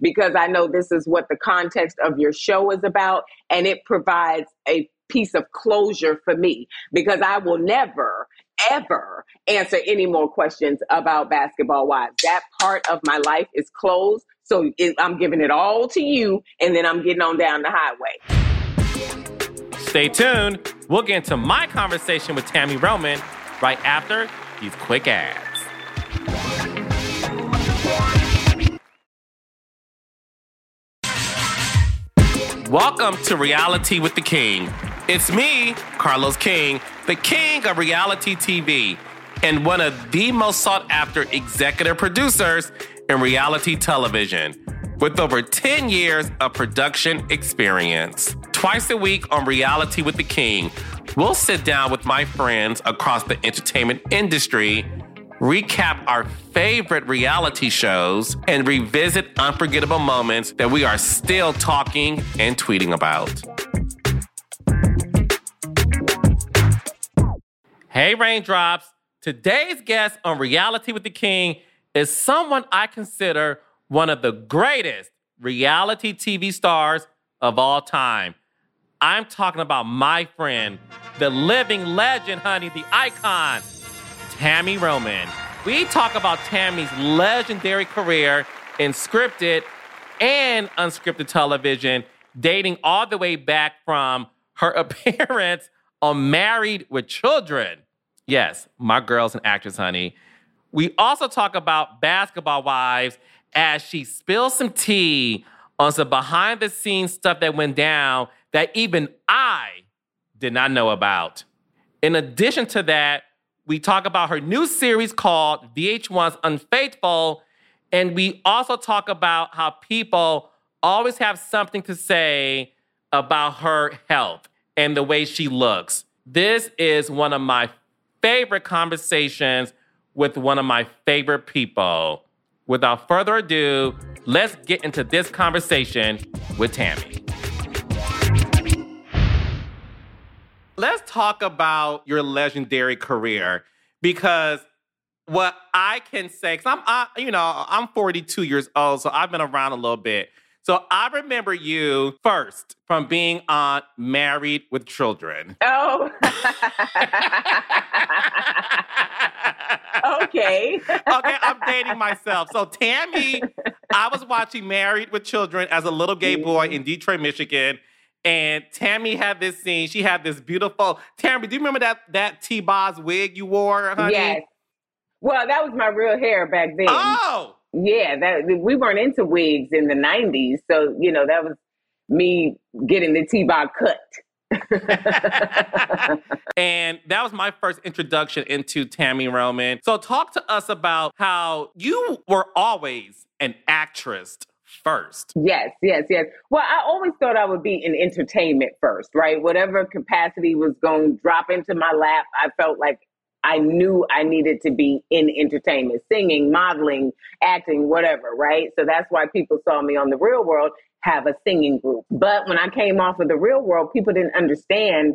because I know this is what the context of your show is about. And it provides a piece of closure for me because I will never, ever answer any more questions about basketball wives. That part of my life is closed. So it, I'm giving it all to you, and then I'm getting on down the highway. Stay tuned. We'll get into my conversation with Tami Roman right after these quick ads. Welcome to Reality with the King. It's me, Carlos King, the king of reality TV, and one of the most sought after executive producers in reality television, with over 10 years of production experience. Twice a week on Reality with the King, we'll sit down with my friends across the entertainment industry recap our favorite reality shows, and revisit unforgettable moments that we are still talking and tweeting about. Hey, Raindrops. Today's guest on Reality with the King is someone I consider one of the greatest reality TV stars of all time. I'm talking about my friend, the living legend, honey, the icon, Tami Roman. We talk about Tami's legendary career in scripted and unscripted television, dating all the way back from her appearance on Married with Children. Yes, my girl's an actress, honey. We also talk about basketball wives as she spills some tea on some behind the scenes stuff that went down that even I did not know about. In addition to that, we talk about her new series called VH1's Unfaithful. And we also talk about how people always have something to say about her health and the way she looks. This is one of my favorite conversations with one of my favorite people. Without further ado, let's get into this conversation with Tami. Let's talk about your legendary career because what I can say, because I'm, I, you know, I'm 42 years old, so I've been around a little bit. So I remember you first from being on Married with Children. Oh. okay. okay, I'm dating myself. So Tami, I was watching Married with Children as a little gay boy in Detroit, Michigan. And Tami had this scene. She had this beautiful Tami. Do you remember that that T Boz wig you wore, honey? Yes. Well, that was my real hair back then. Oh. Yeah, that we weren't into wigs in the '90s, so you know that was me getting the T-Boz cut. and that was my first introduction into Tami Roman. So, talk to us about how you were always an actress first. Yes, yes, yes. Well, I always thought I would be in entertainment first, right? Whatever capacity was going to drop into my lap, I felt like I knew I needed to be in entertainment, singing, modeling, acting, whatever, right? So that's why people saw me on the real world have a singing group. But when I came off of the real world, people didn't understand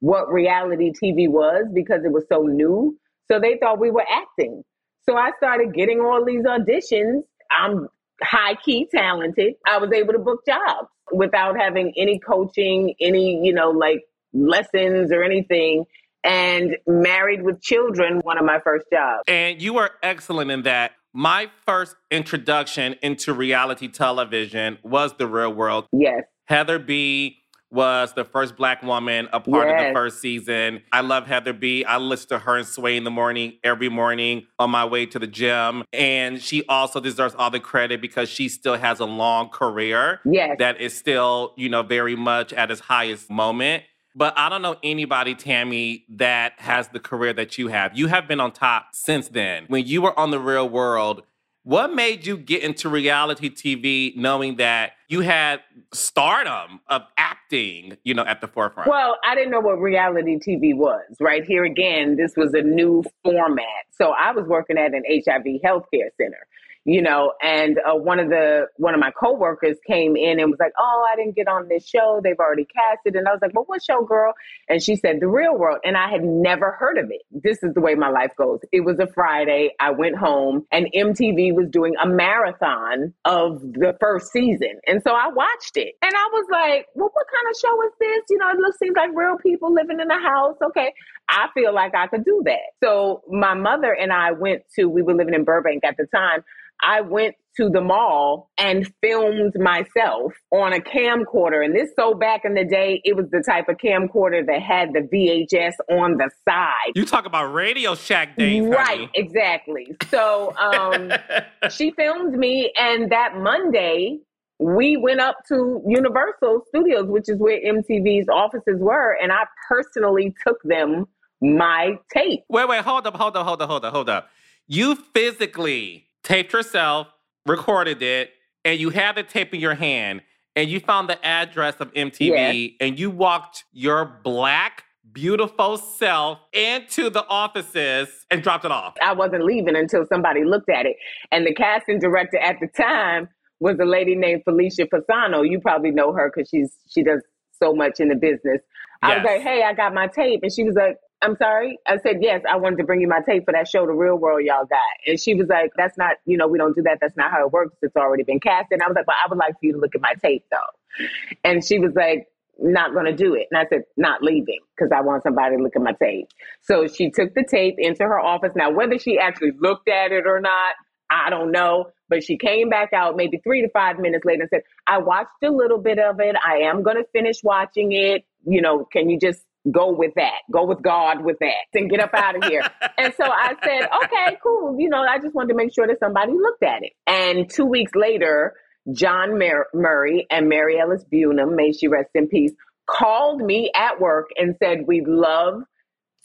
what reality TV was because it was so new. So they thought we were acting. So I started getting all these auditions. I'm high key talented, I was able to book jobs without having any coaching, any, you know, like lessons or anything. And married with children, one of my first jobs. And you were excellent in that. My first introduction into reality television was the real world. Yes. Heather B was the first black woman a part yes. of the first season. I love Heather B. I listen to her and Sway in the morning every morning on my way to the gym. And she also deserves all the credit because she still has a long career yes. that is still, you know, very much at its highest moment. But I don't know anybody, Tami, that has the career that you have. You have been on top since then. When you were on the real world, what made you get into reality TV knowing that you had stardom of acting, you know, at the forefront? Well, I didn't know what reality TV was, right? Here again, this was a new format. So I was working at an HIV healthcare center. You know, and uh, one of the one of my coworkers came in and was like, "Oh, I didn't get on this show. They've already casted." And I was like, "Well, what show, girl?" And she said, "The Real World." And I had never heard of it. This is the way my life goes. It was a Friday. I went home, and MTV was doing a marathon of the first season, and so I watched it, and I was like, "Well, what kind of show is this? You know, it looks seems like real people living in a house. Okay, I feel like I could do that." So my mother and I went to. We were living in Burbank at the time. I went to the mall and filmed myself on a camcorder. And this so back in the day, it was the type of camcorder that had the VHS on the side. You talk about Radio Shack days. Right, honey. exactly. So um, she filmed me, and that Monday, we went up to Universal Studios, which is where MTV's offices were, and I personally took them my tape. Wait, wait, hold up, hold up, hold up, hold up, hold up. You physically taped yourself, recorded it, and you had the tape in your hand, and you found the address of MTV, and you walked your black, beautiful self into the offices and dropped it off. I wasn't leaving until somebody looked at it. And the casting director at the time was a lady named Felicia Fasano. You probably know her because she's she does so much in the business. I was like, hey, I got my tape. And she was like, I'm sorry. I said, yes, I wanted to bring you my tape for that show, The Real World y'all got. And she was like, that's not, you know, we don't do that. That's not how it works. It's already been cast. And I was like, well, I would like for you to look at my tape though. And she was like, not going to do it. And I said, not leaving because I want somebody to look at my tape. So she took the tape into her office. Now, whether she actually looked at it or not, I don't know. But she came back out maybe three to five minutes later and said, I watched a little bit of it. I am going to finish watching it. You know, can you just go with that? Go with God with that and get up out of here. and so I said, okay, cool. You know, I just wanted to make sure that somebody looked at it. And two weeks later, John Mer- Murray and Mary Ellis Bunim, may she rest in peace, called me at work and said, We'd love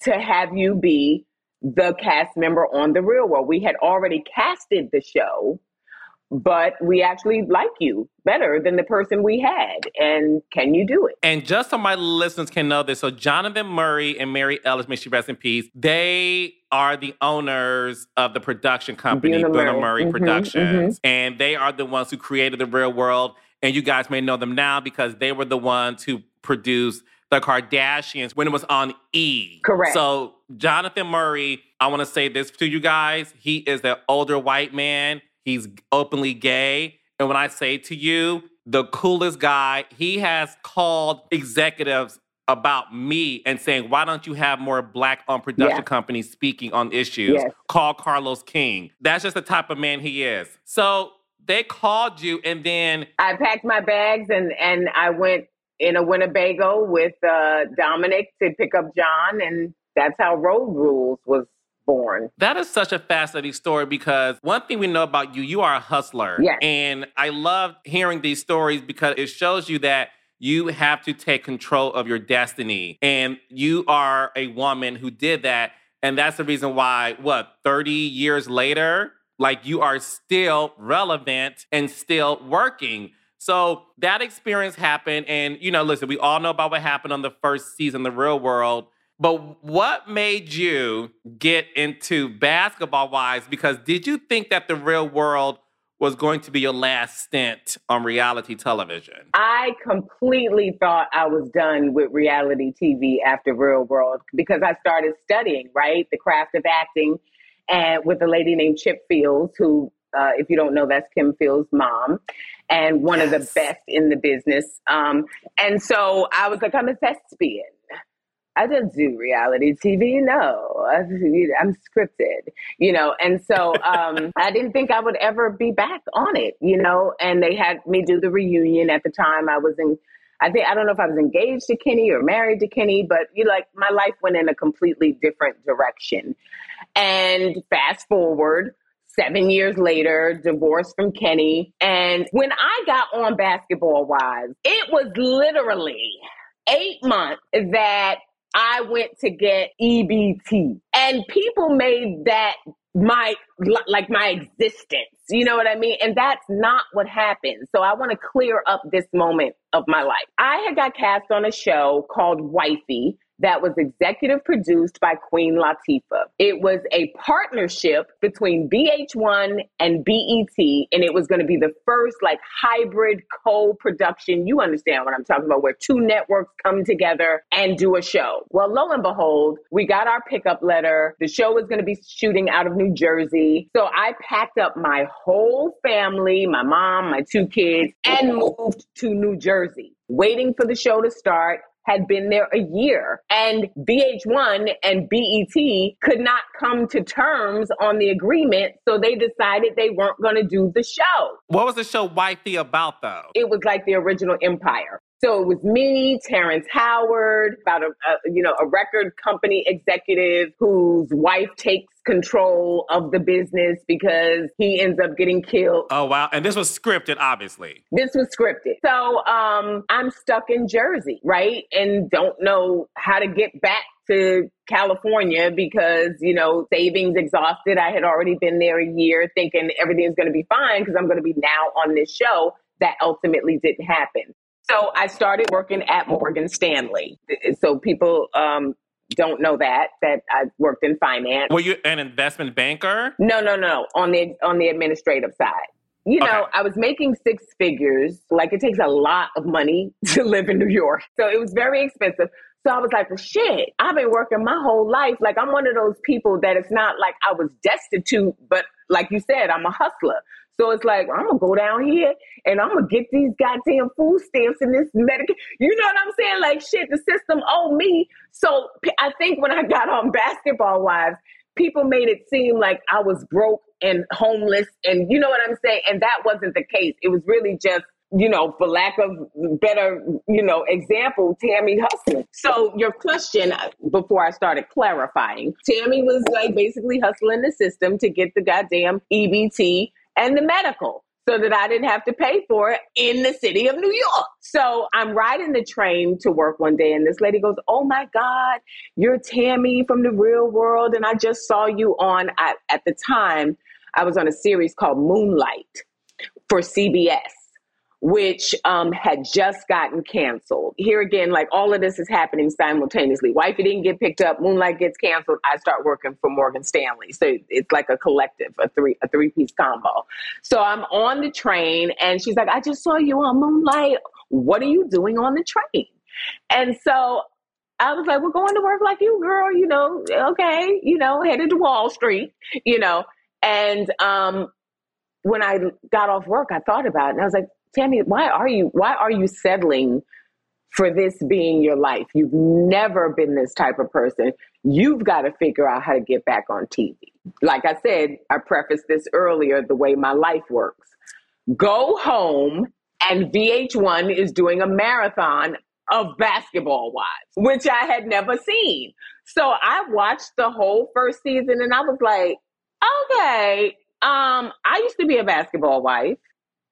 to have you be the cast member on The Real World. We had already casted the show, but we actually like you better than the person we had. And can you do it? And just so my listeners can know this, so Jonathan Murray and Mary Ellis, may she rest in peace, they are the owners of the production company, Bunim Murray. Murray Mhm, Productions. And they are the ones who created the real world. And you guys may know them now because they were the ones who produced the Kardashians when it was on E. Correct. So Jonathan Murray, I want to say this to you guys. He is an older white man. He's openly gay. And when I say to you, the coolest guy, he has called executives about me and saying, why don't you have more black owned production Yeah. companies speaking on issues? Yes. Call Carlos King. That's just the type of man he is. So they called you and then I packed my bags and, and I went in a Winnebago with uh, Dominic to pick up John. And that's how Road Rules was born. That is such a fascinating story because one thing we know about you, you are a hustler. Yes. And I love hearing these stories because it shows you that you have to take control of your destiny. And you are a woman who did that. And that's the reason why, what, 30 years later, like you are still relevant and still working. So that experience happened. And, you know, listen, we all know about what happened on the first season, The Real World. But what made you get into basketball wise? Because did you think that the real world was going to be your last stint on reality television? I completely thought I was done with reality TV after Real World because I started studying, right? The craft of acting and with a lady named Chip Fields, who, uh, if you don't know, that's Kim Fields' mom and one of the best in the business. Um, and so I was like, I'm a thespian. I don't do reality TV. No, I'm scripted, you know. And so um, I didn't think I would ever be back on it, you know. And they had me do the reunion at the time. I was in, I think I don't know if I was engaged to Kenny or married to Kenny, but you know, like my life went in a completely different direction. And fast forward. Seven years later, divorced from Kenny. And when I got on Basketball Wives, it was literally eight months that I went to get EBT. And people made that my like my existence. You know what I mean? And that's not what happened. So I want to clear up this moment of my life. I had got cast on a show called Wifey that was executive produced by Queen Latifah. It was a partnership between VH1 and BET, and it was going to be the first like hybrid co production. You understand what I'm talking about, where two networks come together and do a show. Well, lo and behold, we got our pickup letter. The show was going to be shooting out of New Jersey. So I packed up my whole family, my mom, my two kids, and moved to New Jersey, waiting for the show to start had been there a year and VH1 and BET could not come to terms on the agreement. So they decided they weren't going to do the show. What was the show Wifey about though? It was like the original Empire. So it was me, Terrence Howard, about a, a, you know a record company executive whose wife takes control of the business because he ends up getting killed. Oh wow! And this was scripted, obviously. This was scripted. So um, I'm stuck in Jersey, right, and don't know how to get back to California because, you know, savings exhausted. I had already been there a year thinking everything's going to be fine because I'm going to be now on this show. That ultimately didn't happen. So I started working at Morgan Stanley. So people um, don't know that that I worked in finance. Were you an investment banker? No, no, no. On the on the administrative side. You know, okay. I was making six figures. Like it takes a lot of money to live in New York. So it was very expensive. So I was like, well, shit, I've been working my whole life. Like I'm one of those people that it's not like I was destitute, but like you said, I'm a hustler. So it's like, I'm gonna go down here and I'm gonna get these goddamn food stamps and this medication. You know what I'm saying? Like, shit, the system owe me. So I think when I got on Basketball Wives, people made it seem like I was broke and homeless, and you know what I'm saying? And that wasn't the case. It was really just you know, for lack of better, you know, example, Tami hustling. So your question uh, before I started clarifying, Tami was like basically hustling the system to get the goddamn EBT and the medical so that I didn't have to pay for it in the city of New York. So I'm riding the train to work one day, and this lady goes, Oh my God, you're Tami from the real world. And I just saw you on, I, at the time, I was on a series called Moonlight for CBS which um, had just gotten canceled. Here again, like all of this is happening simultaneously. Wifey didn't get picked up. Moonlight gets canceled. I start working for Morgan Stanley. So it's like a collective, a three a three piece combo. So I'm on the train, and she's like, "I just saw you on Moonlight. What are you doing on the train?" And so I was like, "We're going to work like you, girl. You know, okay. You know, headed to Wall Street. You know." And um, when I got off work, I thought about it, and I was like Tami, why are you why are you settling for this being your life? You've never been this type of person. You've got to figure out how to get back on TV. Like I said, I prefaced this earlier the way my life works. Go home and VH1 is doing a marathon of basketball wives, which I had never seen. So I watched the whole first season and I was like, okay, um, I used to be a basketball wife.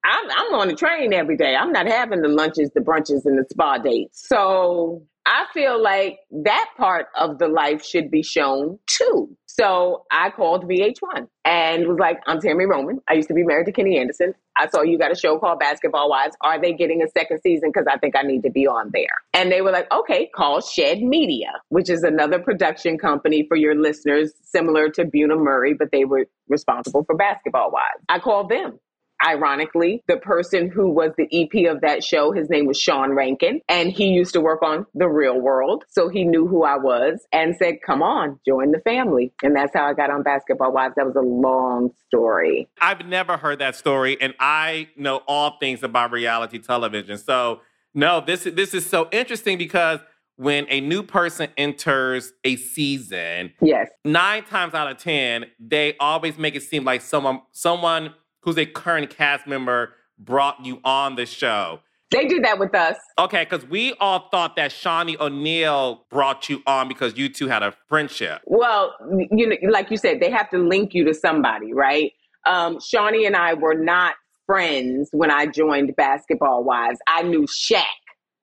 I'm, I'm on the train every day. I'm not having the lunches, the brunches, and the spa dates. So I feel like that part of the life should be shown too. So I called VH1 and was like, I'm Tami Roman. I used to be married to Kenny Anderson. I saw you got a show called Basketball Wives. Are they getting a second season? Because I think I need to be on there. And they were like, okay, call Shed Media, which is another production company for your listeners, similar to Bunim/Murray, but they were responsible for Basketball Wives. I called them Ironically, the person who was the EP of that show, his name was Sean Rankin, and he used to work on The Real World. So he knew who I was and said, Come on, join the family. And that's how I got on Basketball Wives. That was a long story. I've never heard that story, and I know all things about reality television. So, no, this, this is so interesting because when a new person enters a season, yes, nine times out of ten, they always make it seem like someone someone who's a current cast member brought you on the show. They do that with us. Okay, because we all thought that Shaunie O'Neal brought you on because you two had a friendship. Well, you know, like you said, they have to link you to somebody, right? Um, Shaunie and I were not friends when I joined Basketball Wives. I knew Shaq,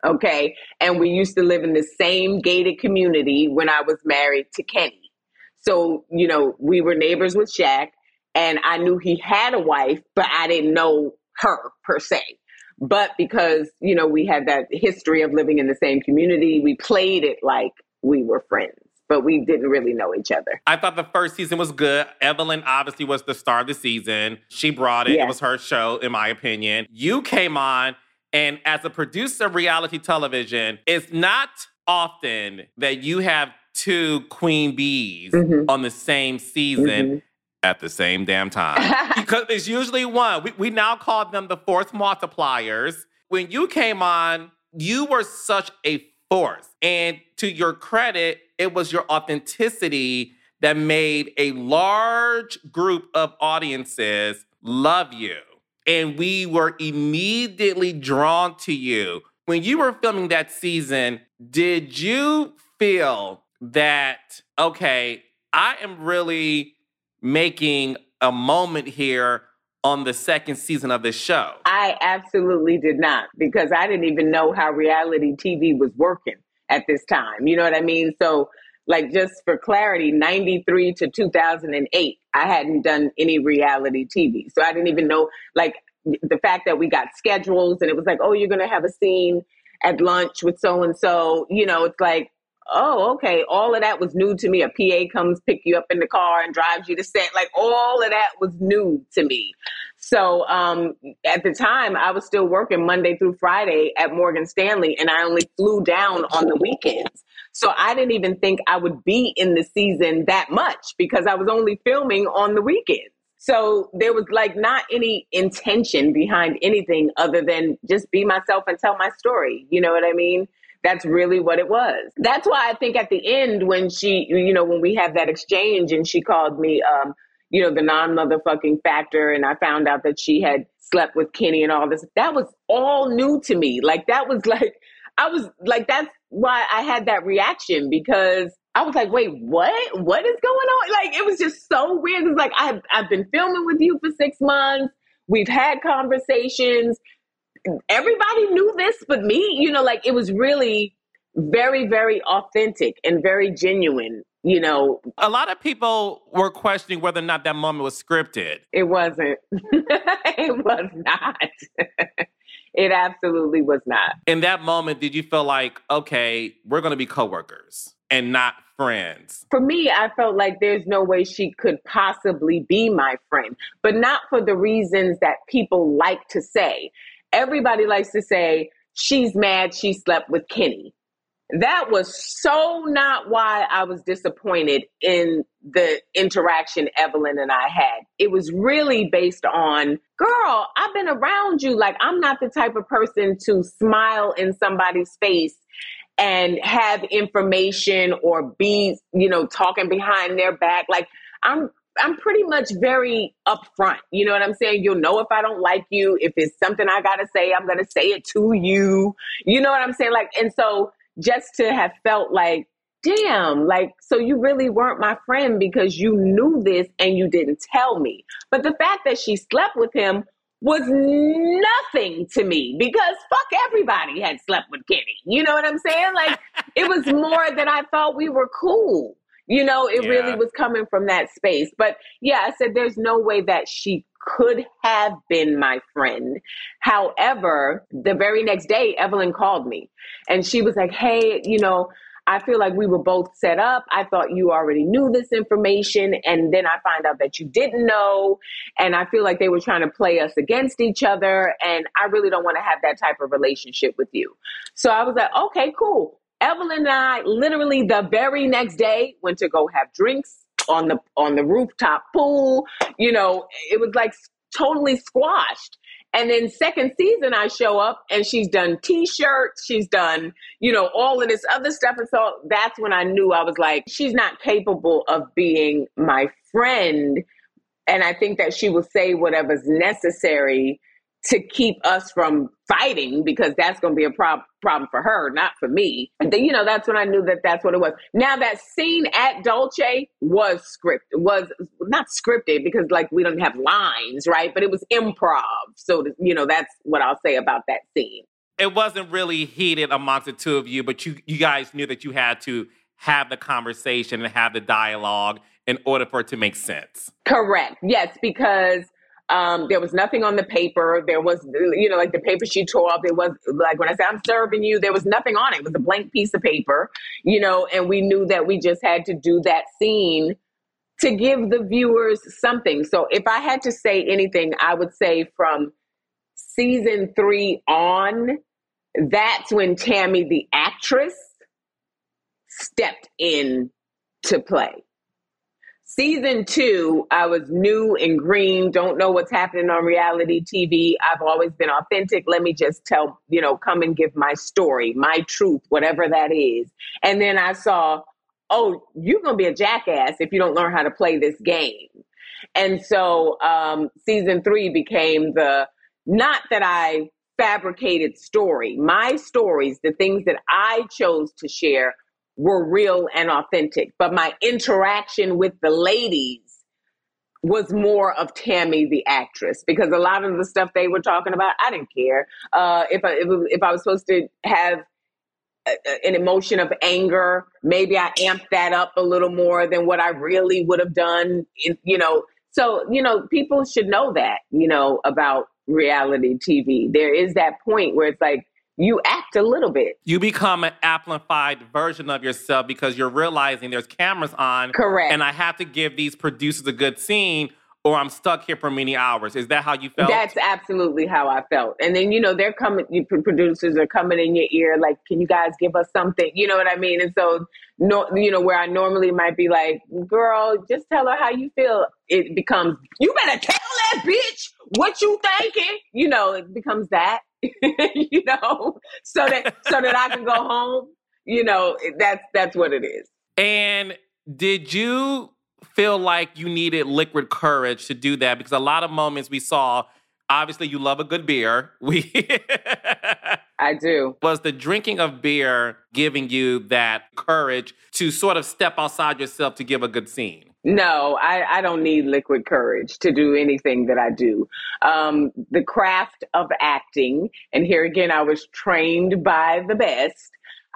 okay? And we used to live in the same gated community when I was married to Kenny. So, you know, we were neighbors with Shaq and I knew he had a wife, but I didn't know her per se. But because, you know, we had that history of living in the same community, we played it like we were friends but we didn't really know each other. I thought the first season was good. Evelyn obviously was the star of the season. She brought it. It was her show, in my opinion. You came on, and as a producer of reality television, it's not often that you have two queen bees mm-hmm. on the same season. Mm-hmm. At the same damn time. because it's usually one. We, we now call them the force multipliers. When you came on, you were such a force. And to your credit, it was your authenticity that made a large group of audiences love you. And we were immediately drawn to you. When you were filming that season, did you feel that, okay, I am really making a moment here on the second season of this show? I absolutely did not because I didn't even know how reality TV was working at this time. You know what I mean? So, like, just for clarity, 93 to 2008, I hadn't done any reality TV. So I didn't even know, like, the fact that we got schedules and it was like, oh, you're going to have a scene at lunch with so and so. You know, it's like, oh, okay. All of that was new to me. A PA comes pick you up in the car and drives you to set. Like all of that was new to me. So um, at the time, I was still working Monday through Friday at Morgan Stanley, and I only flew down on the weekends. So I didn't even think I would be in the season that much because I was only filming on the weekends. So there was like not any intention behind anything other than just be myself and tell my story. You know what I mean? That's really what it was. That's why I think at the end when she, you know, when we had that exchange and she called me, um, you know, the non motherfucking factor. And I found out that she had slept with Kenny and all this. That was all new to me. Like, that was like, I was like, that's why I had that reaction because I was like, wait, what? What is going on? Like, it was just so weird. It's like, I've, I've been filming with you for six months. We've had conversations. Everybody knew this but me. You know, like, it was really very, very authentic and very genuine you know. A lot of people were questioning whether or not that moment was scripted. It wasn't. it was not. it absolutely was not. In that moment, did you feel like, okay, we're going to be coworkers and not friends? For me, I felt like there's no way she could possibly be my friend, but not for the reasons that people like to say. Everybody likes to say, she's mad she slept with Kenny that was so not why I was disappointed in the interaction Evelyn and I had. It was really based on, girl, I've been around you. Like, I'm not the type of person to smile in somebody's face and have information or be, you know, talking behind their back. Like, I'm I'm pretty much very upfront. You know what I'm saying? You'll know if I don't like you. If it's something I gotta say, I'm gonna say it to you. You know what I'm saying? Like, and so just to have felt like, damn, like, so you really weren't my friend because you knew this and you didn't tell me. But the fact that she slept with him was nothing to me because fuck everybody had slept with Kenny. You know what I'm saying? Like, it was more that I thought we were cool. You know, it yeah. really was coming from that space. But yeah, I said there's no way that she could have been my friend. However, the very next day, Evelyn called me and she was like, Hey, you know, I feel like we were both set up. I thought you already knew this information. And then I find out that you didn't know. And I feel like they were trying to play us against each other. And I really don't want to have that type of relationship with you. So I was like, okay, cool. Evelyn and I literally the very next day went to go have drinks on the on the rooftop pool. You know, it was like totally squashed. And then second season, I show up and she's done t-shirts, she's done, you know, all of this other stuff. And so that's when I knew I was like, she's not capable of being my friend. And I think that she will say whatever's necessary to keep us from fighting because that's going to be a prob- problem for her, not for me. And then, you know, that's when I knew that that's what it was. Now that scene at Dolce was scripted, was not scripted because like we don't have lines, right? But it was improv. So, you know, that's what I'll say about that scene. It wasn't really heated amongst the two of you, but you, you guys knew that you had to have the conversation and have the dialogue in order for it to make sense. Correct. Yes, because Um, there was nothing on the paper. There was, you know, like the paper she tore up. It was like when I said, I'm serving you, there was nothing on it. It was a blank piece of paper, you know, and we knew that we just had to do that scene to give the viewers something. So if I had to say anything, I would say from season three on, that's when Tami, the actress, stepped in to play. Season two, I was new and green, don't know what's happening on reality TV. I've always been authentic. Let me just tell, you know, come and give my story, my truth, whatever that is. And then I saw, oh, you're going to be a jackass if you don't learn how to play this game. And so um, season three became the not that I fabricated story. My stories, the things that I chose to share, were real and authentic. But my interaction with the ladies was more of Tami the actress because a lot of the stuff they were talking about, I didn't care. Uh, if I if, if I was supposed to have a, an emotion of anger, maybe I amped that up a little more than what I really would have done. In, you know, so you know, people should know that you know about reality TV. There is that point where it's like you act a little bit. You become an amplified version of yourself because you're realizing there's cameras on. Correct. And I have to give these producers a good scene or I'm stuck here for many hours. Is that how you felt? That's absolutely how I felt. And then, you know, they're coming, you producers are coming in your ear, like, can you guys give us something? You know what I mean? And so, no, you know, where I normally might be like, girl, just tell her how you feel. It becomes, you better tell that bitch what you thinking. You know, it becomes that, you know, so that, so that I can go home. You know, that's, that's what it is. And did you feel like you needed liquid courage to do that because a lot of moments we saw obviously you love a good beer we i do was the drinking of beer giving you that courage to sort of step outside yourself to give a good scene no i, I don't need liquid courage to do anything that i do um, the craft of acting and here again i was trained by the best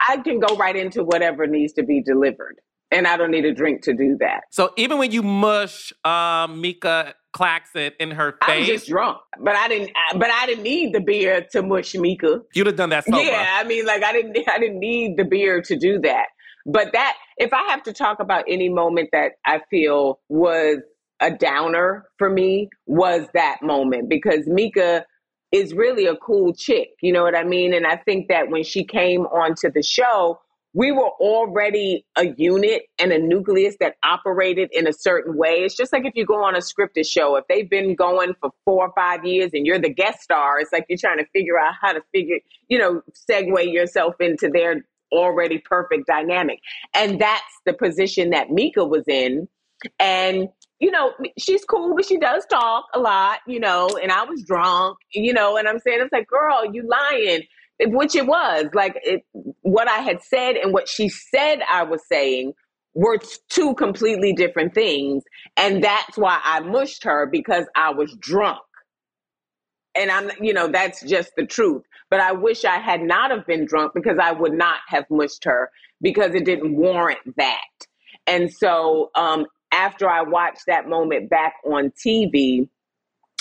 i can go right into whatever needs to be delivered and I don't need a drink to do that. So even when you mush um, Meeka Claxton in her face, I was just drunk, but I didn't. But I didn't need the beer to mush Meeka. You'd have done that. Sober. Yeah, I mean, like I didn't. I didn't need the beer to do that. But that, if I have to talk about any moment that I feel was a downer for me, was that moment because Meeka is really a cool chick. You know what I mean? And I think that when she came onto the show we were already a unit and a nucleus that operated in a certain way. It's just like if you go on a scripted show, if they've been going for four or five years and you're the guest star, it's like you're trying to figure out how to figure, you know, segue yourself into their already perfect dynamic. And that's the position that Meeka was in. And, you know, she's cool, but she does talk a lot, you know, and I was drunk, you know, and I'm saying, it's like, girl, you lying which it was like it, what I had said and what she said I was saying were two completely different things. And that's why I mushed her because I was drunk. And I'm, you know, that's just the truth. But I wish I had not have been drunk because I would not have mushed her because it didn't warrant that. And so um, after I watched that moment back on TV,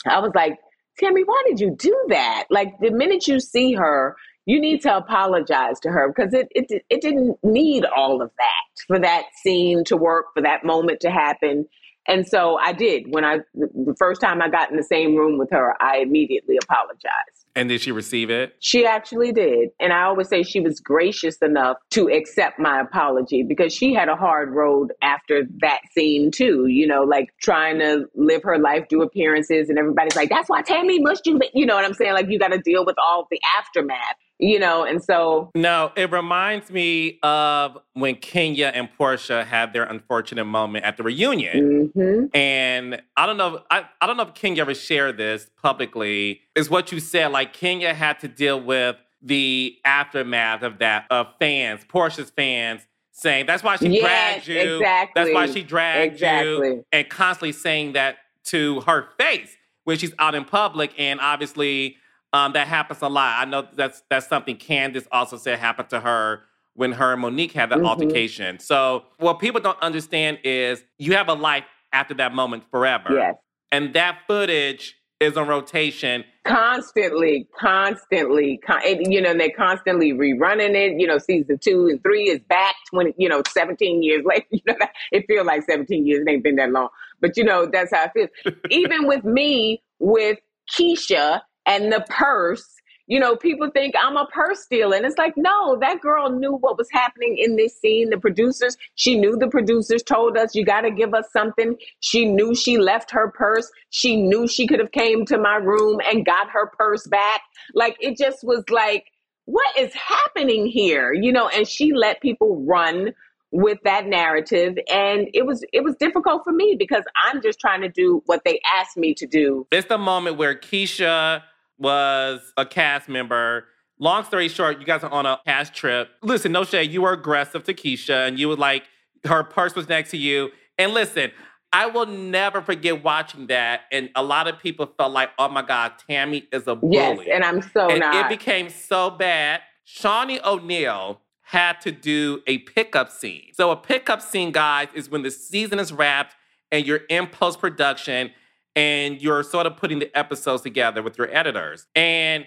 I was like, Tami, why did you do that? Like the minute you see her, you need to apologize to her because it, it it didn't need all of that for that scene to work, for that moment to happen. And so I did. When I the first time I got in the same room with her, I immediately apologized. And did she receive it? She actually did. And I always say she was gracious enough to accept my apology because she had a hard road after that scene too, you know, like trying to live her life, do appearances and everybody's like, that's why Tami mushed you. You know what I'm saying? Like you got to deal with all the aftermath you know, and so. No, it reminds me of when Kenya and Porsha had their unfortunate moment at the reunion. Mm-hmm. And I don't know, I, I don't know if Kenya ever shared this publicly, is what you said. Like Kenya had to deal with the aftermath of that, of fans, Porsha's fans saying, that's why she yes, dragged you. Exactly. That's why she dragged exactly. you. And constantly saying that to her face when she's out in public. And obviously, um, that happens a lot. I know that's that's something Candace also said happened to her when her and Monique had that mm-hmm. altercation. So what people don't understand is you have a life after that moment forever. Yes. And that footage is on rotation constantly, constantly. Con- and, you know, they're constantly rerunning it. You know, season two and three is back twenty. You know, seventeen years later. You know, it feels like seventeen years. It ain't been that long, but you know, that's how it feels. Even with me, with Keisha and the purse you know, people think I'm a purse stealer. And it's like, no, that girl knew what was happening in this scene. The producers, she knew the producers told us, you got to give us something. She knew she left her purse. She knew she could have came to my room and got her purse back. Like, it just was like, what is happening here? You know, and she let people run with that narrative and it was it was difficult for me because I'm just trying to do what they asked me to do. It's the moment where Keisha was a cast member. Long story short, you guys are on a cast trip. Listen, no shade, you were aggressive to Keisha and you were like, her purse was next to you. And listen, I will never forget watching that. And a lot of people felt like, oh my God, Tami is a bully. Yes, and I'm so and not. it became so bad. Shaunie O'Neal had to do a pickup scene. So a pickup scene, guys, is when the season is wrapped and you're in post production and you're sort of putting the episodes together with your editors. And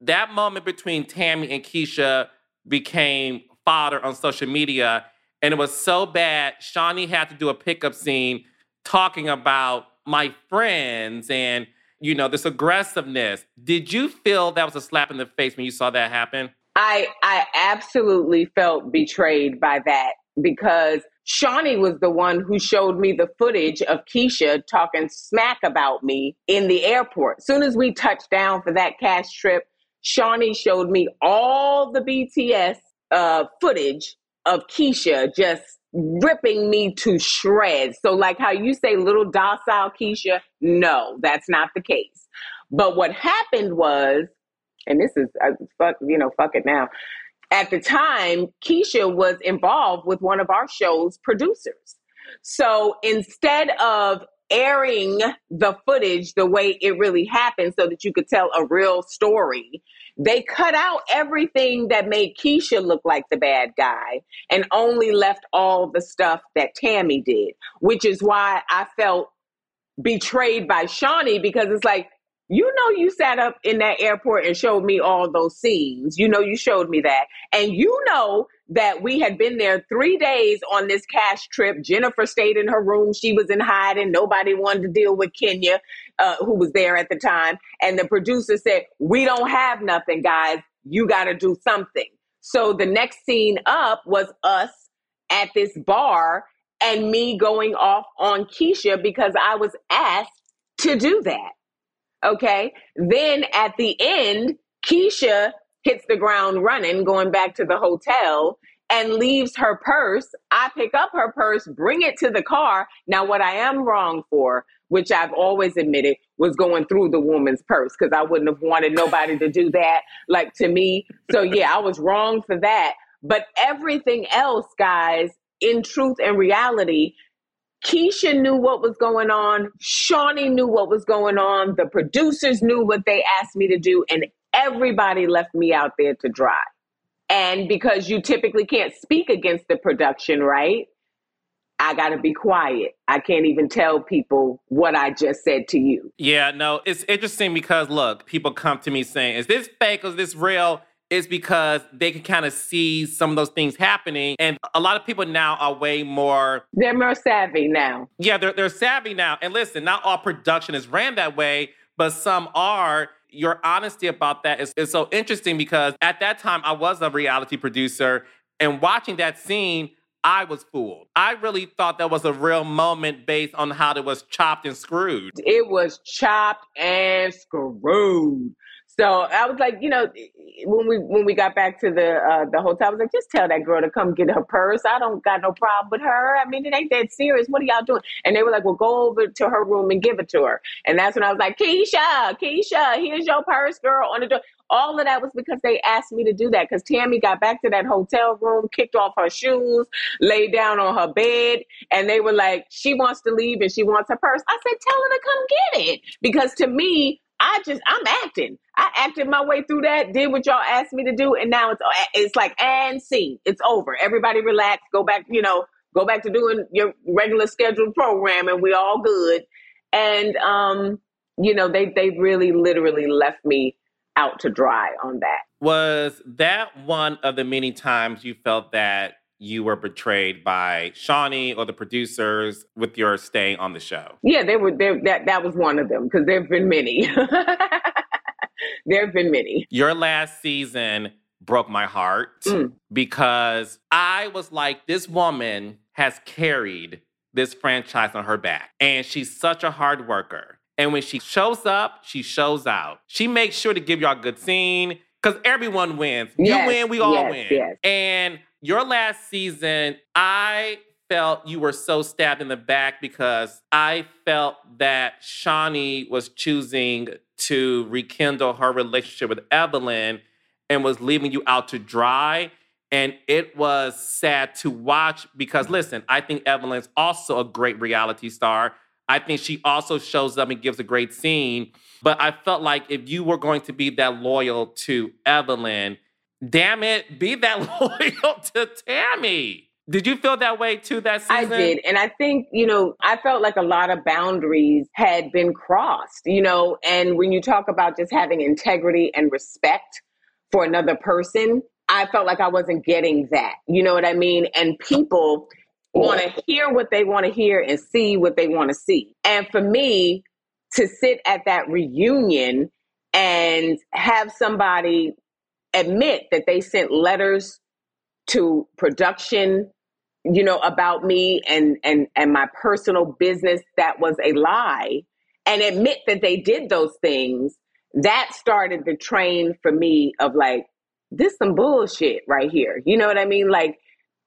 that moment between Tami and Keisha became fodder on social media. And it was so bad, Shaunie had to do a pickup scene talking about my friends and, you know, this aggressiveness. Did you feel that was a slap in the face when you saw that happen? I I absolutely felt betrayed by that because Shaunie was the one who showed me the footage of Keisha talking smack about me in the airport. Soon as we touched down for that cash trip, Shaunie showed me all the BTS uh, footage of Keisha just ripping me to shreds. So, like how you say little docile Keisha, no, that's not the case. But what happened was, and this is uh, fuck, you know, fuck it now at the time, Keisha was involved with one of our show's producers. So instead of airing the footage the way it really happened so that you could tell a real story, they cut out everything that made Keisha look like the bad guy and only left all the stuff that Tami did, which is why I felt betrayed by Shaunie because it's like, you know you sat up in that airport and showed me all those scenes. You know you showed me that. And you know that we had been there three days on this cash trip. Jennifer stayed in her room. She was in hiding. Nobody wanted to deal with kenya uh, who was there at the time. And the producer said we don't have nothing guys. You got to do something. So the next scene up was us at this bar and me going off on keisha because i was asked to do that Okay. Then at the end, Keisha hits the ground running, going back to the hotel and leaves her purse. I pick up her purse, bring it to the car. Now, what I am wrong for, which I've always admitted, was going through the woman's purse because I wouldn't have wanted nobody to do that, like to me. So, yeah, I was wrong for that. But everything else, guys, in truth and reality, Keisha knew what was going on. Shaunie knew what was going on. The producers knew what they asked me to do, and everybody left me out there to dry. And because you typically can't speak against the production, right? I got to be quiet. I can't even tell people what I just said to you. Yeah, no, it's interesting because look, people come to me saying, Is this fake is this real? Is because they can kind of see some of those things happening. And a lot of people now are way more. They're more savvy now. Yeah, they're, they're savvy now. And listen, not all production is ran that way, but some are. Your honesty about that is, is so interesting because at that time I was a reality producer and watching that scene, I was fooled. I really thought that was a real moment based on how it was chopped and screwed. It was chopped and screwed. So I was like, you know, when we when we got back to the uh, the hotel, I was like, just tell that girl to come get her purse. I don't got no problem with her. I mean, it ain't that serious. What are y'all doing? And they were like, well, go over to her room and give it to her. And that's when I was like, Keisha, Keisha, here's your purse, girl, on the door. All of that was because they asked me to do that. Because Tami got back to that hotel room, kicked off her shoes, laid down on her bed, and they were like, she wants to leave and she wants her purse. I said, tell her to come get it. Because to me, I just I'm acting. I acted my way through that, did what y'all asked me to do, and now it's it's like and see, it's over. Everybody relax, go back, you know, go back to doing your regular scheduled program, and we all good. And um, you know, they they really literally left me out to dry on that. Was that one of the many times you felt that you were betrayed by Shaunie or the producers with your stay on the show? Yeah, they were there. That that was one of them because there have been many. there have been many. Your last season broke my heart mm. because I was like, this woman has carried this franchise on her back, and she's such a hard worker. And when she shows up, she shows out. She makes sure to give y'all a good scene because everyone wins. Yes, you win, we all yes, win. Yes. And your last season, I felt you were so stabbed in the back because I felt that Shaunie was choosing to rekindle her relationship with Evelyn and was leaving you out to dry. And it was sad to watch because, listen, I think Evelyn's also a great reality star. I think she also shows up and gives a great scene. But I felt like if you were going to be that loyal to Evelyn, damn it, be that loyal to Tami. Did you feel that way too that season? I did. And I think, you know, I felt like a lot of boundaries had been crossed, you know, and when you talk about just having integrity and respect for another person, I felt like I wasn't getting that. You know what I mean? And people want to hear what they want to hear and see what they want to see. And for me to sit at that reunion and have somebody admit that they sent letters to production you know about me and and and my personal business that was a lie and admit that they did those things that started the train for me of like this some bullshit right here you know what i mean like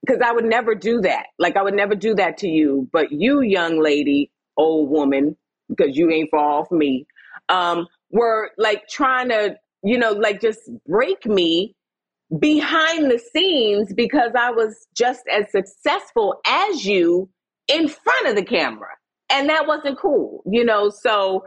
because I would never do that. Like I would never do that to you. But you, young lady, old woman, because you ain't far off me, um, were like trying to, you know, like just break me behind the scenes because I was just as successful as you in front of the camera. And that wasn't cool, you know. So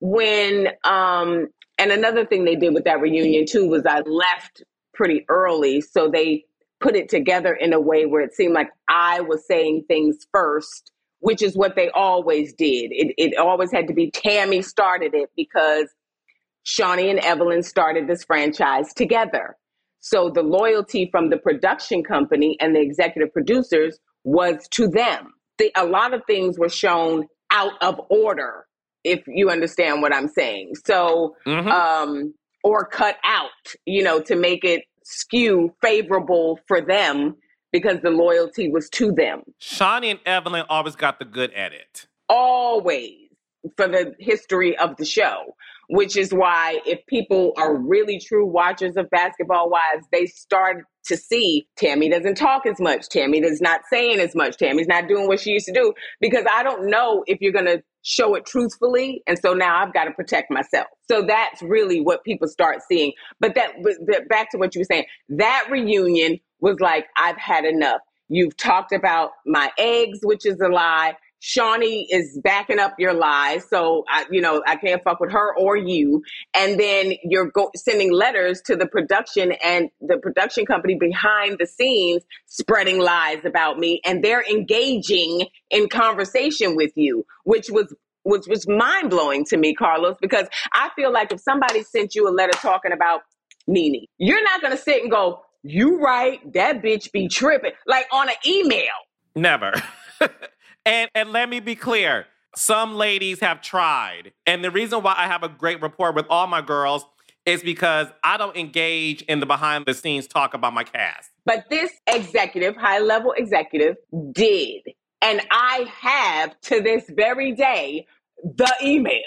when um and another thing they did with that reunion too was I left pretty early. So they put it together in a way where it seemed like I was saying things first, which is what they always did. It, it always had to be Tami started it because Shaunie and Evelyn started this franchise together. So the loyalty from the production company and the executive producers was to them. The, a lot of things were shown out of order, if you understand what I'm saying. So, mm-hmm. um, or cut out, you know, to make it skew favorable for them because the loyalty was to them. Shaunie and Evelyn always got the good edit. Always for the history of the show, which is why if people are really true watchers of Basketball Wives, they start to see Tami doesn't talk as much. Tami is not saying as much. Tami's not doing what she used to do because I don't know if you're going to show it truthfully. And so now I've got to protect myself. So that's really what people start seeing. But that, but back to what you were saying, that reunion was like, I've had enough. You've talked about my eggs, which is a lie. Shaunie is backing up your lies. So I, you know, I can't fuck with her or you. And then you're go- sending letters to the production and the production company behind the scenes spreading lies about me. And they're engaging in conversation with you, which was which was mind blowing to me, Carlos, because I feel like if somebody sent you a letter talking about Nene, you're not gonna sit and go, "You right? That bitch be tripping," like on an email. Never. And and let me be clear, some ladies have tried. And the reason why I have a great rapport with all my girls is because I don't engage in the behind the scenes talk about my cast. But this executive, high level executive, did. And I have to this very day the emails.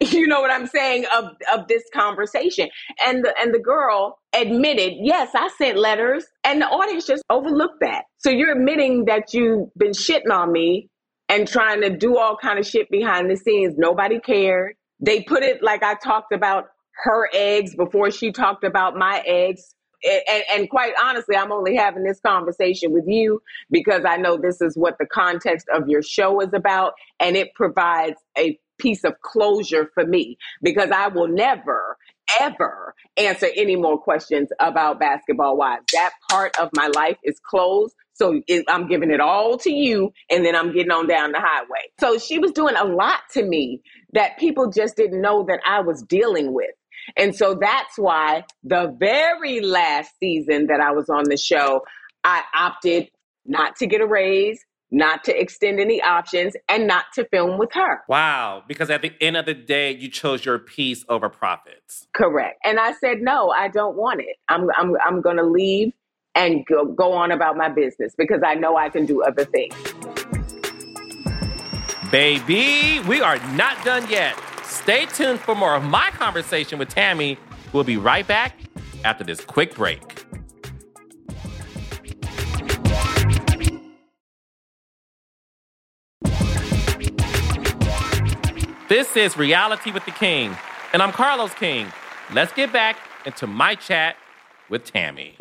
You know what I'm saying of of this conversation. And the and the girl admitted, yes, I sent letters, and the audience just overlooked that. So you're admitting that you've been shitting on me and trying to do all kind of shit behind the scenes. Nobody cared. They put it like I talked about her eggs before she talked about my eggs. And, and, quite honestly, I'm only having this conversation with you because I know this is what the context of your show is about, and it provides a piece of closure for me because I will never, ever answer any more questions about basketball wives. That part of my life is closed. So it, I'm giving it all to you, and then I'm getting on down the highway. So she was doing a lot to me that people just didn't know that I was dealing with. And so that's why the very last season that I was on the show, I opted not to get a raise, not to extend any options, and not to film with her. Wow. Because at the end of the day, you chose your peace over profits. Correct. And I said, no, I don't want it. I'm, I'm, I'm going to leave and go, go on about my business because I know I can do other things. Baby, we are not done yet. Stay tuned for more of my conversation with Tami. We'll be right back after this quick break. This is Reality with the King, and I'm Carlos King. Let's get back into my chat with Tami.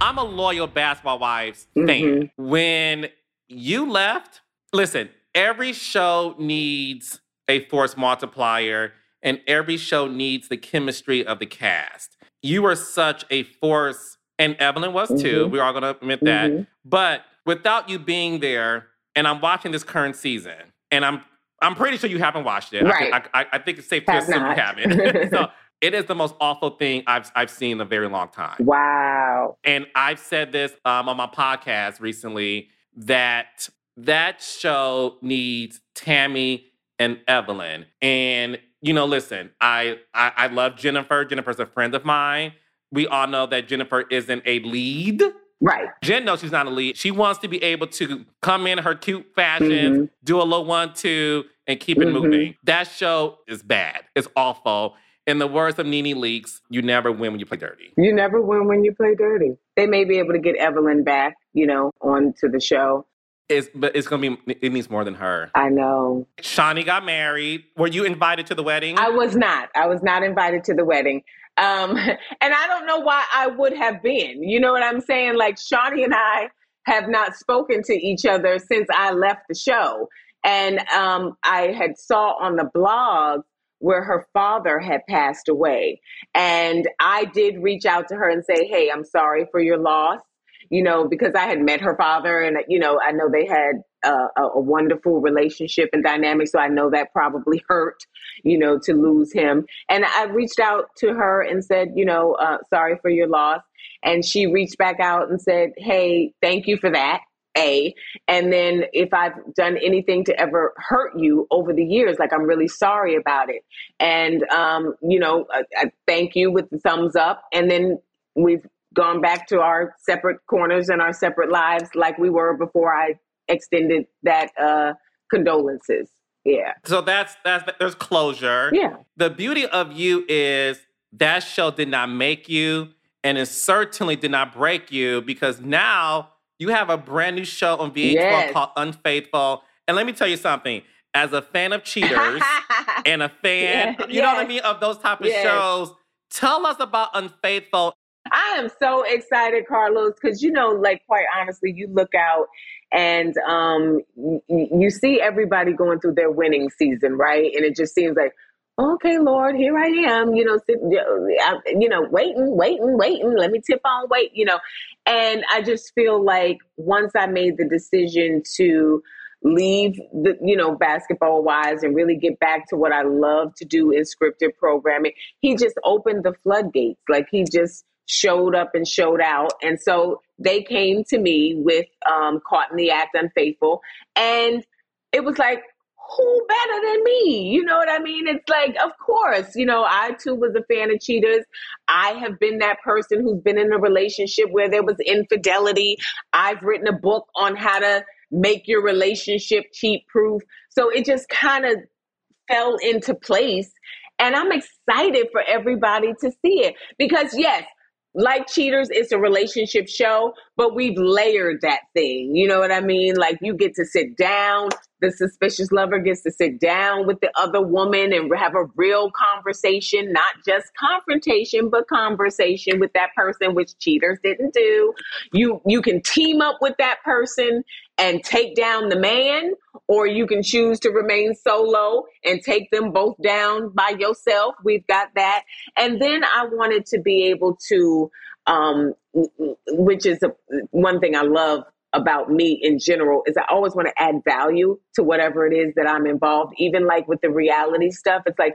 I'm a loyal Basketball Wives fan. Mm-hmm. When you left, listen, every show needs a force multiplier, and every show needs the chemistry of the cast. You were such a force, and Evelyn was too. Mhm. We're all gonna admit that. Mhm. But without you being there, and I'm watching this current season, and I'm I'm pretty sure you haven't watched it. I Right. think- I, I, I think it's safe to Have assume you haven't. so it is the most awful thing I've I've seen in a very long time. Wow. And I've said this um, on my podcast recently that that show needs Tami and Evelyn. And you know, listen, I, I I love Jennifer. Jennifer's a friend of mine. We all know that Jennifer isn't a lead. Right. Jen knows she's not a lead. She wants to be able to come in her cute fashion, Mhm. do a little one, two, and keep it Mhm. moving. That show is bad. It's awful. In the words of Nene Leakes, you never win when you play dirty. You never win when you play dirty. They may be able to get Evelyn back, you know, onto the show. It's but it's gonna be it needs more than her. I know. Shaunie got married. Were you invited to the wedding? I was not. I was not invited to the wedding. Um, and I don't know why I would have been. You know what I'm saying? Like Shaunie and I have not spoken to each other since I left the show. And um, I had saw on the blog where her father had passed away. And I did reach out to her and say, Hey, I'm sorry for your loss. You know, because I had met her father and, you know, I know they had a, a wonderful relationship and dynamic. So I know that probably hurt, you know, to lose him. And I reached out to her and said, you know, uh, sorry for your loss. And she reached back out and said, hey, thank you for that. A. And then if I've done anything to ever hurt you over the years, like I'm really sorry about it. And, um, you know, I, I thank you with the thumbs up. And then we've gone back to our separate corners and our separate lives like we were before I extended that uh, condolences. Yeah. so that's that's there's closure. Yeah. The beauty of you is that show did not make you, and it certainly did not break you because now you have a brand new show on VH1 Yes. called Unfaithful. And let me tell you something. As a fan of cheaters and a fan, Yeah, you know what I mean, of those type of Yes. shows, tell us about Unfaithful. I am so excited, Carlos, because you know, like quite honestly, you look out and um, you see everybody going through their winning season, right? And it just seems like, okay, Lord, here I am, you know, sit, you know, waiting, waiting, waiting. Let me tip on wait, you know. And I just feel like once I made the decision to leave the you know basketball wives and really get back to what I love to do in scripted programming he just opened the floodgates like he just showed up and showed out and so they came to me with um caught in the act unfaithful and it was like who better than me? You know what i mean? It's like of course you know i too was a fan of cheaters i have been that person who's been in a relationship where there was infidelity. I've written a book on how to make your relationship cheat proof. So it just kind of fell into place and i'm excited for everybody to see it. Because yes like cheaters it's a relationship show but we've layered that thing. You know what i mean? Like you get to sit down the suspicious lover gets to sit down with the other woman and have a real conversation not just confrontation but conversation with that person which cheaters didn't do. You you can team up with that person and take down the man or you can choose to remain solo and take them both down by yourself. We've got that. And then i wanted to be able to um, which is a, one thing I love about me in general is I always want to add value to whatever it is that I'm involved. Even like with the reality stuff, it's like,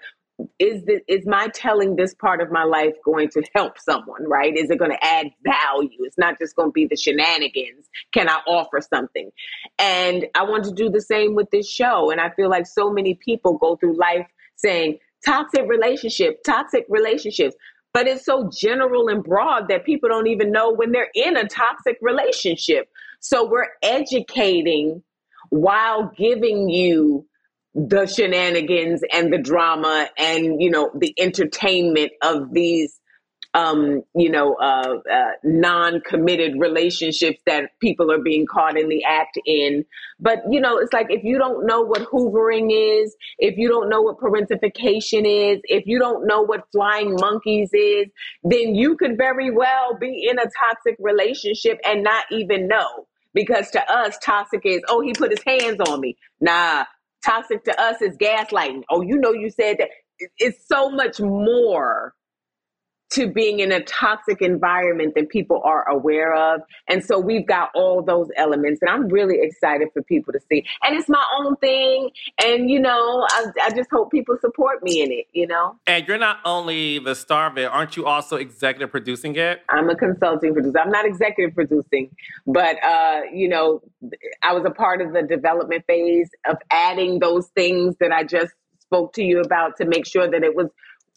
is this, is my telling this part of my life going to help someone? Right? Is it going to add value? It's not just going to be the shenanigans. Can I offer something? And I want to do the same with this show. And I feel like so many people go through life saying toxic relationship, toxic relationships but it's so general and broad that people don't even know when they're in a toxic relationship. So we're educating while giving you the shenanigans and the drama and you know the entertainment of these um, you know, uh, uh, non-committed relationships that people are being caught in the act in. But you know, it's like if you don't know what hoovering is, if you don't know what parentification is, if you don't know what flying monkeys is, then you could very well be in a toxic relationship and not even know. Because to us, toxic is, oh, he put his hands on me. Nah, toxic to us is gaslighting. Oh, you know, you said that. It's so much more to being in a toxic environment that people are aware of. And so we've got all those elements, and I'm really excited for people to see. And it's my own thing. And, you know, I, I just hope people support me in it, you know? And you're not only the star of it, aren't you also executive producing it? I'm a consulting producer. I'm not executive producing, but, uh, you know, I was a part of the development phase of adding those things that I just spoke to you about to make sure that it was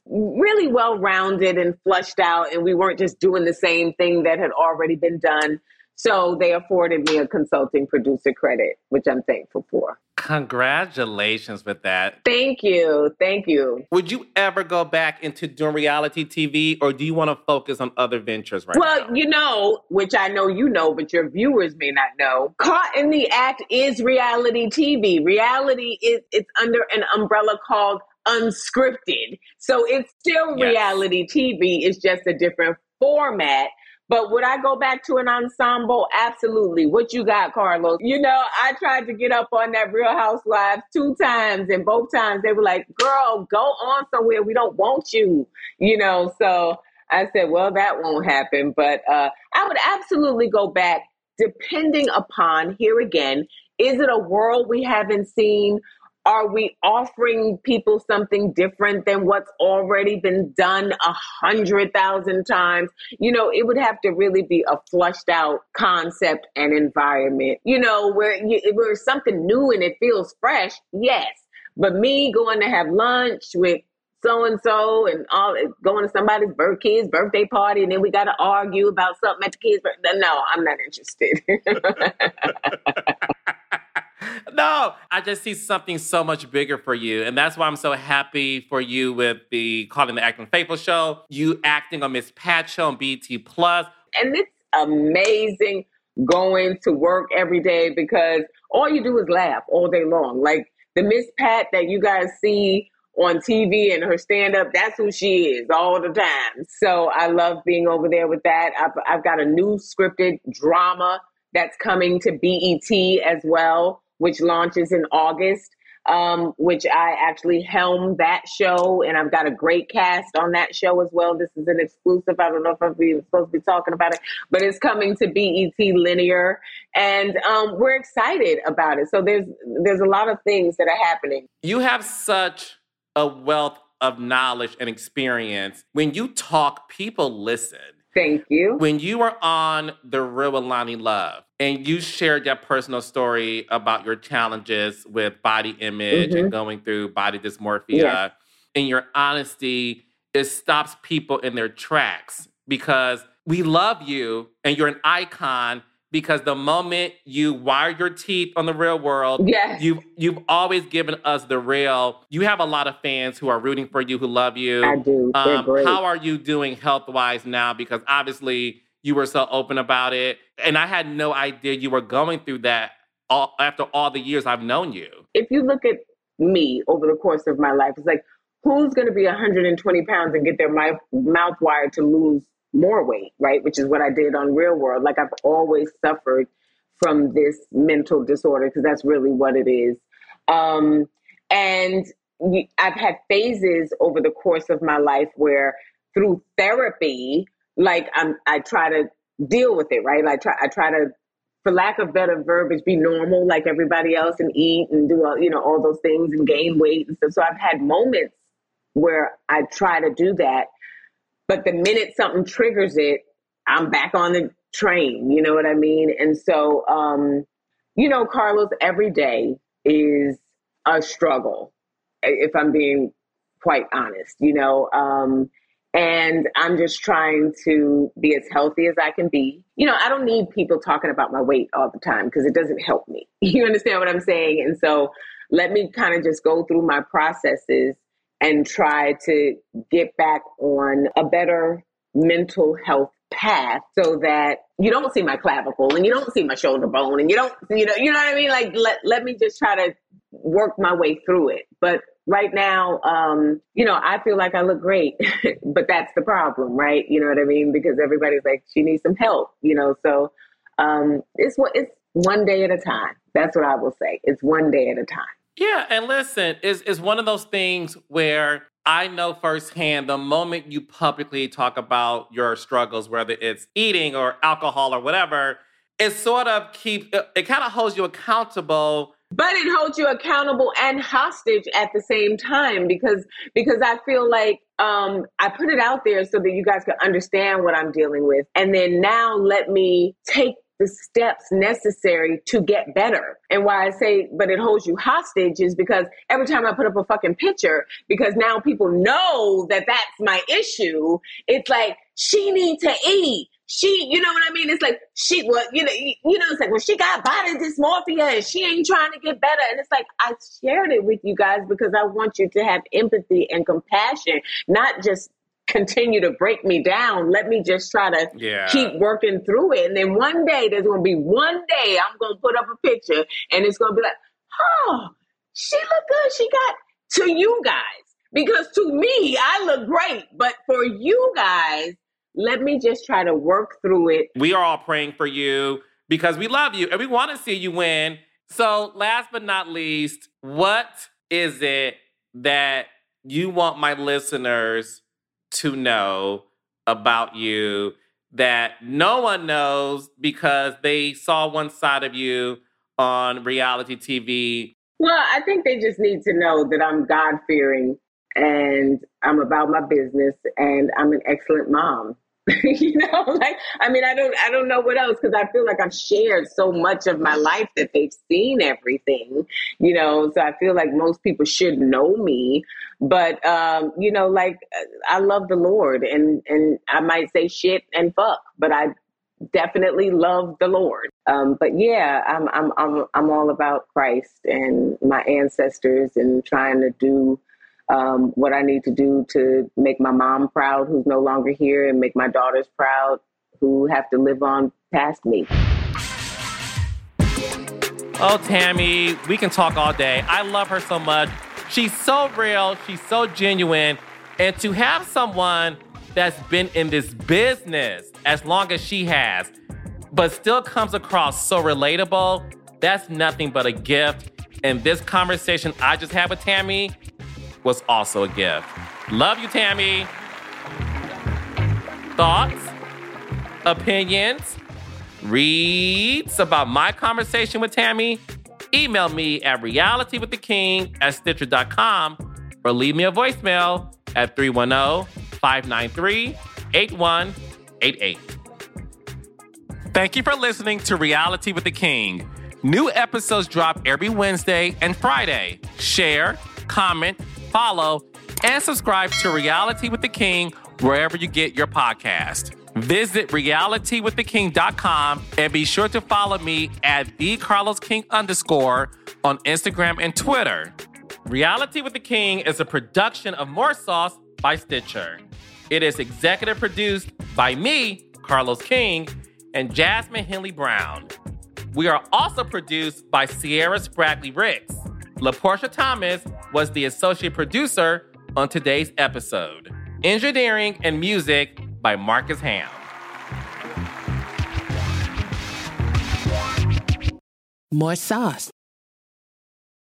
really well rounded and flushed out, and we weren't just doing the same thing that had already been done. So they afforded me a consulting producer credit, which I'm thankful for. Congratulations with that. Thank you. Thank you. Would you ever go back into doing reality TV or do you want to focus on other ventures right well, now? you know, which I know you know, but your viewers may not know. Caught in the Act is reality TV. Reality is it's under an umbrella called unscripted. So it's still yes. reality TV, it's just a different format. But would I go back to an ensemble? Absolutely. What you got, Carlos? You know, I tried to get up on that Real Housewives two times, and both times they were like, girl, go on somewhere. We don't want you, you know. So I said, well, that won't happen. But uh, I would absolutely go back, depending upon, here again, is it a world we haven't seen? Are we offering people something different than what's already been done a hundred thousand times? You know, it would have to really be a flushed out concept and environment, you know, where, you, where something new and it feels fresh. Yes. But me going to have lunch with so and so and all going to somebody's birth kid's birthday party and then we got to argue about something at the kids' birthday. No, I'm not interested. no, I just see something so much bigger for you. And that's why I'm so happy for you with the Caught in the Act Unfaithful show, you acting on Miss Pat show on BET Plus. And it's amazing going to work every day because all you do is laugh all day long. Like the Miss Pat that you guys see on TV and her stand up, that's who she is all the time. So I love being over there with that. I've, I've got a new scripted drama that's coming to BET as well which launches in August. Um, which I actually helm that show, and I've got a great cast on that show as well. This is an exclusive. I don't know if I'm supposed to be talking about it, but it's coming to BET Linear, and um, we're excited about it. So there's there's a lot of things that are happening. You have such a wealth of knowledge and experience. When you talk, people listen. Thank you. When you were on The Real Loni Love and you shared that personal story about your challenges with body image mm-hmm. and going through body dysmorphia, in your honesty, it stops people in their tracks because we love you and you're an icon because the moment you wire your teeth on the real world, yes. you've you've always given us the real. You have a lot of fans who are rooting for you, who love you. I do. Um, how are you doing health wise now? Because obviously you were so open about it, and I had no idea you were going through that. All, after all the years I've known you, if you look at me over the course of my life, it's like who's going to be 120 pounds and get their mouth, mouth wired to lose more weight, right? Which is what I did on Real World. Like I've always suffered from this mental disorder because that's really what it is. Um, and I've had phases over the course of my life where through therapy, like I'm I try to deal with it, right? I try I try to for lack of better verbiage, be normal like everybody else and eat and do all, you know, all those things and gain weight and stuff. So I've had moments where I try to do that. But the minute something triggers it, I'm back on the train. You know what I mean? And so, um, you know, Carlos, every day is a struggle, if I'm being quite honest, you know. Um, and I'm just trying to be as healthy as I can be. You know, I don't need people talking about my weight all the time because it doesn't help me. You understand what I'm saying? And so let me kind of just go through my processes and try to get back on a better mental health path so that you don't see my clavicle and you don't see my shoulder bone and you don't you know you know what I mean? Like let let me just try to work my way through it. But right now um you know I feel like I look great but that's the problem right? You know what I mean? Because everybody's like she needs some help you know? So um it's what it's one day at a time. That's what I will say. It's one day at a time. Yeah and listen it's, it's one of those things where I know firsthand the moment you publicly talk about your struggles, whether it's eating or alcohol or whatever, it sort of keeps, it, it kind of holds you accountable. But it holds you accountable and hostage at the same time because because I feel like um, I put it out there so that you guys can understand what I'm dealing with, and then now let me take the steps necessary to get better. And why I say, but it holds you hostage is because every time I put up a fucking picture, because now people know that that's my issue, it's like, she needs to eat. She, you know what I mean? It's like she, well, you know, you know, it's like, well, she got body dysmorphia and she ain't trying to get better. And it's like, I shared it with you guys because I want you to have empathy and compassion, not just continue to break me down. Let me just try to yeah. keep working through it. And then one day, there's going to be one day I'm going to put up a picture and it's going to be like, oh, she look good. She got to you guys. Because to me, I look great. But for you guys, let me just try to work through it. We are all praying for you because we love you and we want to see you win. So, last but not least, what is it that you want my listeners to know about you that no one knows because they saw one side of you on reality TV? Well, I think they just need to know that I'm God fearing and I'm about my business and I'm an excellent mom. you know, like I mean, I don't, I don't know what else because I feel like I've shared so much of my life that they've seen everything. You know, so I feel like most people should know me. But um, you know, like I love the Lord, and and I might say shit and fuck, but I definitely love the Lord. Um, but yeah, I'm I'm I'm I'm all about Christ and my ancestors and trying to do um, what I need to do to make my mom proud, who's no longer here, and make my daughters proud, who have to live on past me. Oh, Tami, we can talk all day. I love her so much. She's so real, she's so genuine. And to have someone that's been in this business as long as she has, but still comes across so relatable, that's nothing but a gift. And this conversation I just had with Tami was also a gift. Love you, Tami. Thoughts, opinions, reads about my conversation with Tami? Email me at realitywiththeking at stitcher.com or leave me a voicemail at 310 593 8188. Thank you for listening to Reality with the King. New episodes drop every Wednesday and Friday. Share, comment, follow, and subscribe to Reality with the King wherever you get your podcast. Visit realitywiththeking.com and be sure to follow me at the Carlos King underscore on Instagram and Twitter. Reality with the King is a production of More Sauce by Stitcher. It is executive produced by me, Carlos King, and Jasmine Henley Brown. We are also produced by Sierra Spragley Ricks. LaPortia Thomas was the associate producer on today's episode. Engineering and music by Marcus Ham. More sauce